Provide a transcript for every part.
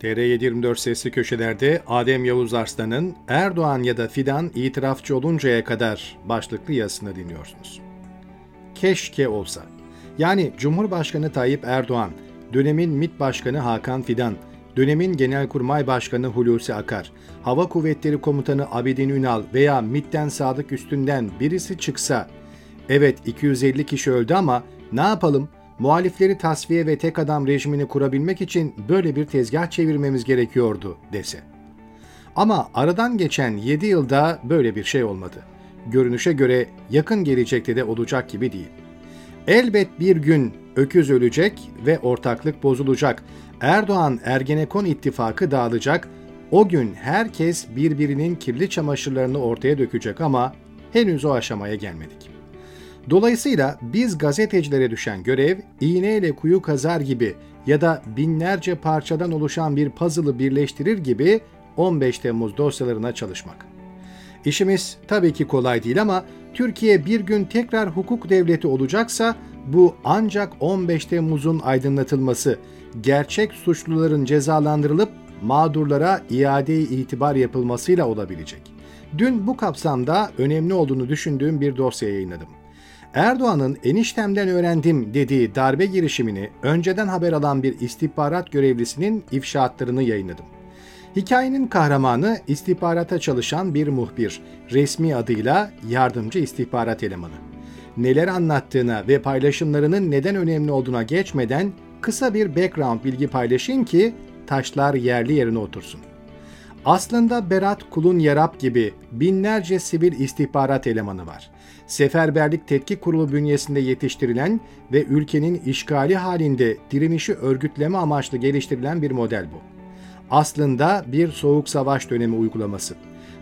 TR724 sesli köşelerde Adem Yavuz Arslan'ın Erdoğan ya da Fidan itirafçı oluncaya kadar başlıklı yazısını dinliyorsunuz. Keşke olsa. Yani Cumhurbaşkanı Tayyip Erdoğan, dönemin MİT Başkanı Hakan Fidan, dönemin Genelkurmay Başkanı Hulusi Akar, Hava Kuvvetleri Komutanı Abidin Ünal veya MİT'ten Sadık Üstünden birisi çıksa, evet 250 kişi öldü ama ne yapalım muhalifleri tasfiye ve tek adam rejimini kurabilmek için böyle bir tezgah çevirmemiz gerekiyordu dese. Ama aradan geçen 7 yılda böyle bir şey olmadı. Görünüşe göre yakın gelecekte de olacak gibi değil. Elbet bir gün öküz ölecek ve ortaklık bozulacak. Erdoğan Ergenekon ittifakı dağılacak. O gün herkes birbirinin kirli çamaşırlarını ortaya dökecek ama henüz o aşamaya gelmedik. Dolayısıyla biz gazetecilere düşen görev iğneyle kuyu kazar gibi ya da binlerce parçadan oluşan bir puzzle'ı birleştirir gibi 15 Temmuz dosyalarına çalışmak. İşimiz tabii ki kolay değil ama Türkiye bir gün tekrar hukuk devleti olacaksa bu ancak 15 Temmuz'un aydınlatılması, gerçek suçluların cezalandırılıp mağdurlara iade itibar yapılmasıyla olabilecek. Dün bu kapsamda önemli olduğunu düşündüğüm bir dosya yayınladım. Erdoğan'ın eniştemden öğrendim dediği darbe girişimini önceden haber alan bir istihbarat görevlisinin ifşaatlarını yayınladım. Hikayenin kahramanı istihbarata çalışan bir muhbir, resmi adıyla yardımcı istihbarat elemanı. Neler anlattığına ve paylaşımlarının neden önemli olduğuna geçmeden kısa bir background bilgi paylaşayım ki taşlar yerli yerine otursun. Aslında Berat Kulun Yarap gibi binlerce sivil istihbarat elemanı var. Seferberlik Tetkik Kurulu bünyesinde yetiştirilen ve ülkenin işgali halinde direnişi örgütleme amaçlı geliştirilen bir model bu. Aslında bir soğuk savaş dönemi uygulaması.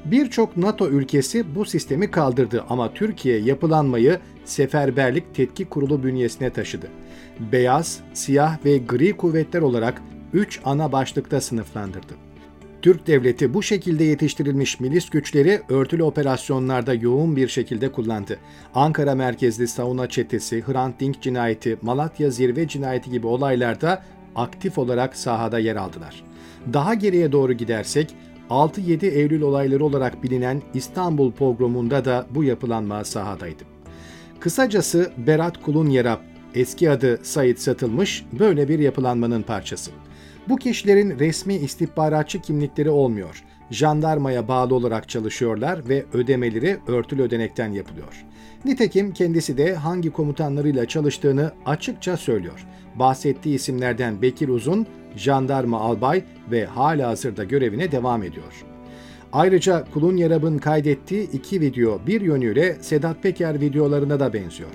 Birçok NATO ülkesi bu sistemi kaldırdı ama Türkiye yapılanmayı Seferberlik Tetkik Kurulu bünyesine taşıdı. Beyaz, siyah ve gri kuvvetler olarak 3 ana başlıkta sınıflandırdı. Türk devleti bu şekilde yetiştirilmiş milis güçleri örtülü operasyonlarda yoğun bir şekilde kullandı. Ankara merkezli savunma çetesi, Hrant Dink cinayeti, Malatya zirve cinayeti gibi olaylarda aktif olarak sahada yer aldılar. Daha geriye doğru gidersek 6-7 Eylül olayları olarak bilinen İstanbul pogromunda da bu yapılanma sahadaydı. Kısacası Berat Kulun Yerap, eski adı Said Satılmış, böyle bir yapılanmanın parçası. Bu kişilerin resmi istihbaratçı kimlikleri olmuyor. Jandarmaya bağlı olarak çalışıyorlar ve ödemeleri örtülü ödenekten yapılıyor. Nitekim kendisi de hangi komutanlarıyla çalıştığını açıkça söylüyor. Bahsettiği isimlerden Bekir Uzun, jandarma albay ve hala hazırda görevine devam ediyor. Ayrıca Kulun Yarab'ın kaydettiği iki video bir yönüyle Sedat Peker videolarına da benziyor.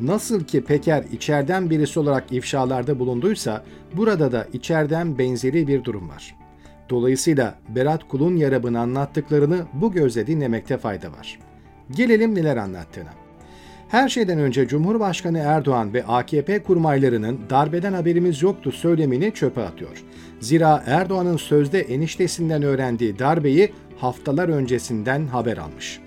Nasıl ki Peker içeriden birisi olarak ifşalarda bulunduysa burada da içeriden benzeri bir durum var. Dolayısıyla Berat Kulun Yarab'ın anlattıklarını bu gözle dinlemekte fayda var. Gelelim neler anlattığına. Her şeyden önce Cumhurbaşkanı Erdoğan ve AKP kurmaylarının darbeden haberimiz yoktu söylemini çöpe atıyor. Zira Erdoğan'ın sözde eniştesinden öğrendiği darbeyi haftalar öncesinden haber almış.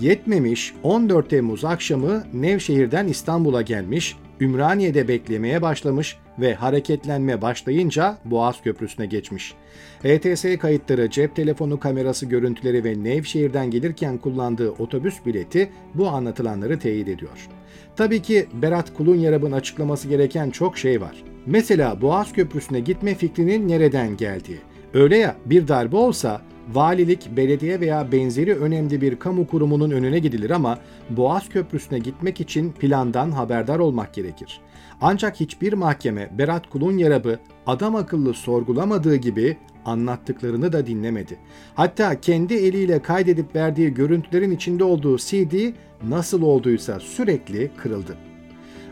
Yetmemiş 14 Temmuz akşamı Nevşehir'den İstanbul'a gelmiş, Ümraniye'de beklemeye başlamış ve hareketlenme başlayınca Boğaz Köprüsü'ne geçmiş. ETS kayıtları, cep telefonu kamerası görüntüleri ve Nevşehir'den gelirken kullandığı otobüs bileti bu anlatılanları teyit ediyor. Tabii ki Berat Kulunyarab'ın açıklaması gereken çok şey var. Mesela Boğaz Köprüsü'ne gitme fikrinin nereden geldiği. Öyle ya bir darbe olsa valilik, belediye veya benzeri önemli bir kamu kurumunun önüne gidilir ama Boğaz Köprüsü'ne gitmek için plandan haberdar olmak gerekir. Ancak hiçbir mahkeme Berat Kulun Yarab'ı adam akıllı sorgulamadığı gibi anlattıklarını da dinlemedi. Hatta kendi eliyle kaydedip verdiği görüntülerin içinde olduğu CD nasıl olduysa sürekli kırıldı.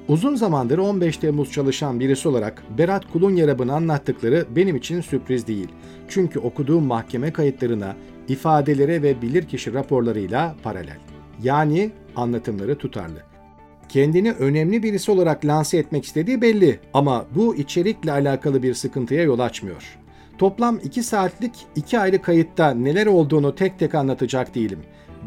Uzun zamandır 15 Temmuz çalışan birisi olarak Berat Kulunyarab'ın anlattıkları benim için sürpriz değil. Çünkü okuduğum mahkeme kayıtlarına, ifadelere ve bilirkişi raporlarıyla paralel. Yani anlatımları tutarlı. Kendini önemli birisi olarak lanse etmek istediği belli ama bu içerikle alakalı bir sıkıntıya yol açmıyor. Toplam 2 saatlik 2 ayrı kayıtta neler olduğunu tek tek anlatacak değilim.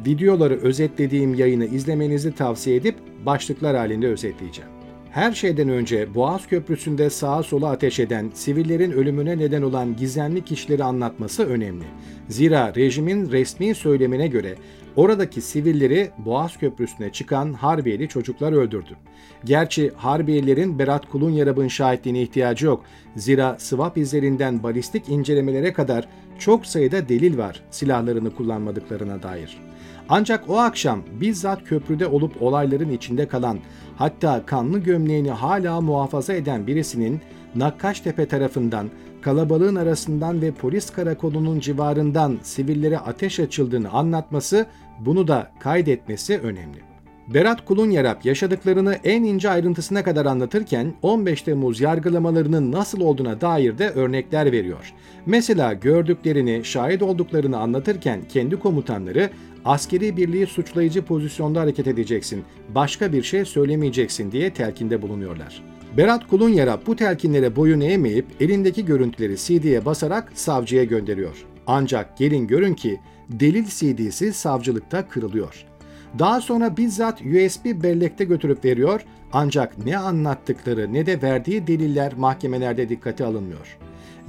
Videoları özetlediğim yayını izlemenizi tavsiye edip başlıklar halinde özetleyeceğim. Her şeyden önce Boğaz Köprüsü'nde sağa sola ateş eden, sivillerin ölümüne neden olan gizemli kişileri anlatması önemli. Zira rejimin resmi söylemine göre oradaki sivilleri Boğaz Köprüsü'ne çıkan Harbiyeli çocuklar öldürdü. Gerçi Harbiyelilerin Berat Kulunyarab'ın şahitliğine ihtiyacı yok. Zira swap izlerinden balistik incelemelere kadar çok sayıda delil var silahlarını kullanmadıklarına dair. Ancak o akşam bizzat köprüde olup olayların içinde kalan, hatta kanlı gömleğini hala muhafaza eden birisinin Nakkaştepe tarafından, kalabalığın arasından ve polis karakolunun civarından sivillere ateş açıldığını anlatması, bunu da kaydetmesi önemli. Berat Kulunyarap yaşadıklarını en ince ayrıntısına kadar anlatırken 15 Temmuz yargılamalarının nasıl olduğuna dair de örnekler veriyor. Mesela gördüklerini, şahit olduklarını anlatırken kendi komutanları askeri birliği suçlayıcı pozisyonda hareket edeceksin, başka bir şey söylemeyeceksin diye telkinde bulunuyorlar. Berat Kulunyarap bu telkinlere boyun eğmeyip elindeki görüntüleri CD'ye basarak savcıya gönderiyor. Ancak gelin görün ki delil CD'si savcılıkta kırılıyor. Daha sonra bizzat USB bellekte götürüp veriyor ancak ne anlattıkları ne de verdiği deliller mahkemelerde dikkate alınmıyor.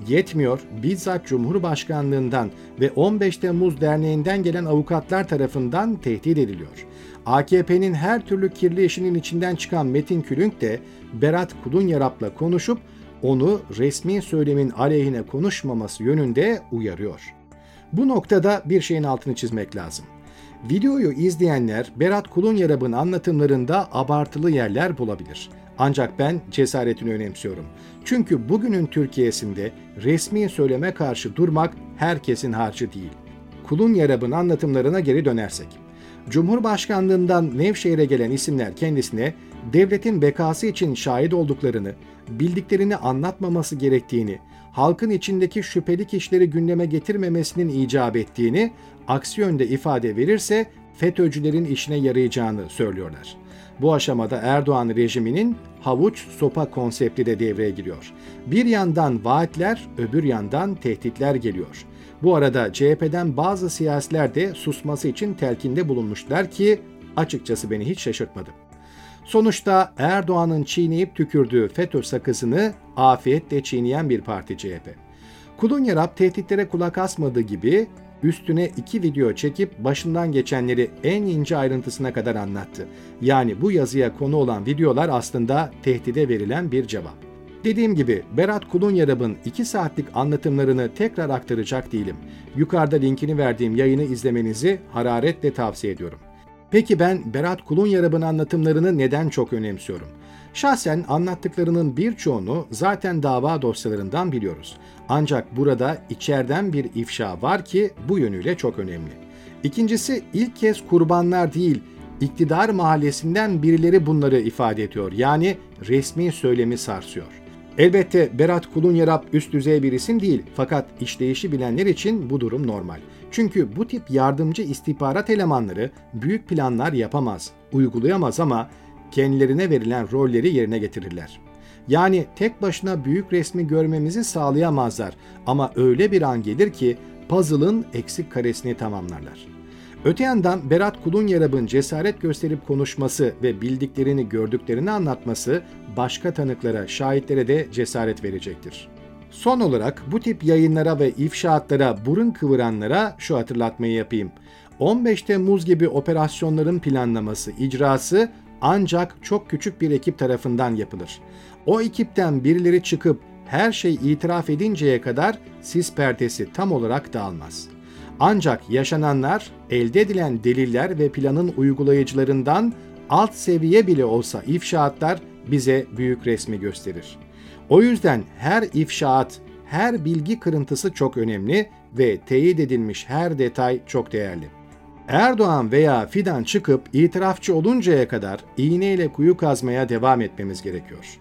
Yetmiyor, bizzat Cumhurbaşkanlığından ve 15 Temmuz Derneği'nden gelen avukatlar tarafından tehdit ediliyor. AKP'nin her türlü kirli işinin içinden çıkan Metin Külünk de Berat Kulunyarap'la konuşup onu resmi söylemin aleyhine konuşmaması yönünde uyarıyor. Bu noktada bir şeyin altını çizmek lazım. Videoyu izleyenler Berat Kulunyarap'ın anlatımlarında abartılı yerler bulabilir. Ancak ben cesaretini önemsiyorum. Çünkü bugünün Türkiye'sinde resmi söyleme karşı durmak herkesin harcı değil. Kulun Yarab'ın anlatımlarına geri dönersek. Cumhurbaşkanlığından Nevşehir'e gelen isimler kendisine devletin bekası için şahit olduklarını, bildiklerini anlatmaması gerektiğini, halkın içindeki şüpheli kişileri gündeme getirmemesinin icap ettiğini, aksi yönde ifade verirse FETÖ'cülerin işine yarayacağını söylüyorlar. Bu aşamada Erdoğan rejiminin havuç sopa konsepti de devreye giriyor. Bir yandan vaatler, öbür yandan tehditler geliyor. Bu arada CHP'den bazı siyasiler de susması için telkinde bulunmuşlar ki açıkçası beni hiç şaşırtmadı. Sonuçta Erdoğan'ın çiğneyip tükürdüğü FETÖ sakızını afiyetle çiğneyen bir parti CHP. Kulunyarap tehditlere kulak asmadığı gibi üstüne iki video çekip başından geçenleri en ince ayrıntısına kadar anlattı. Yani bu yazıya konu olan videolar aslında tehdide verilen bir cevap. Dediğim gibi Berat Kulunyarab'ın 2 saatlik anlatımlarını tekrar aktaracak değilim. Yukarıda linkini verdiğim yayını izlemenizi hararetle tavsiye ediyorum. Peki ben Berat Kulunyarab'ın anlatımlarını neden çok önemsiyorum? Şahsen anlattıklarının birçoğunu zaten dava dosyalarından biliyoruz. Ancak burada içeriden bir ifşa var ki bu yönüyle çok önemli. İkincisi ilk kez kurbanlar değil, iktidar mahallesinden birileri bunları ifade ediyor. Yani resmi söylemi sarsıyor. Elbette Berat Kulunyarap üst düzey bir isim değil fakat işleyişi bilenler için bu durum normal. Çünkü bu tip yardımcı istihbarat elemanları büyük planlar yapamaz, uygulayamaz ama kendilerine verilen rolleri yerine getirirler. Yani tek başına büyük resmi görmemizi sağlayamazlar ama öyle bir an gelir ki puzzle'ın eksik karesini tamamlarlar. Öte yandan Berat Kulunyarab'ın cesaret gösterip konuşması ve bildiklerini gördüklerini anlatması başka tanıklara, şahitlere de cesaret verecektir. Son olarak bu tip yayınlara ve ifşaatlara burun kıvıranlara şu hatırlatmayı yapayım. 15 Temmuz gibi operasyonların planlaması, icrası ancak çok küçük bir ekip tarafından yapılır. O ekipten birileri çıkıp her şey itiraf edinceye kadar sis perdesi tam olarak dağılmaz. Ancak yaşananlar, elde edilen deliller ve planın uygulayıcılarından alt seviye bile olsa ifşaatlar bize büyük resmi gösterir. O yüzden her ifşaat, her bilgi kırıntısı çok önemli ve teyit edilmiş her detay çok değerli. Erdoğan veya Fidan çıkıp itirafçı oluncaya kadar iğneyle kuyu kazmaya devam etmemiz gerekiyor.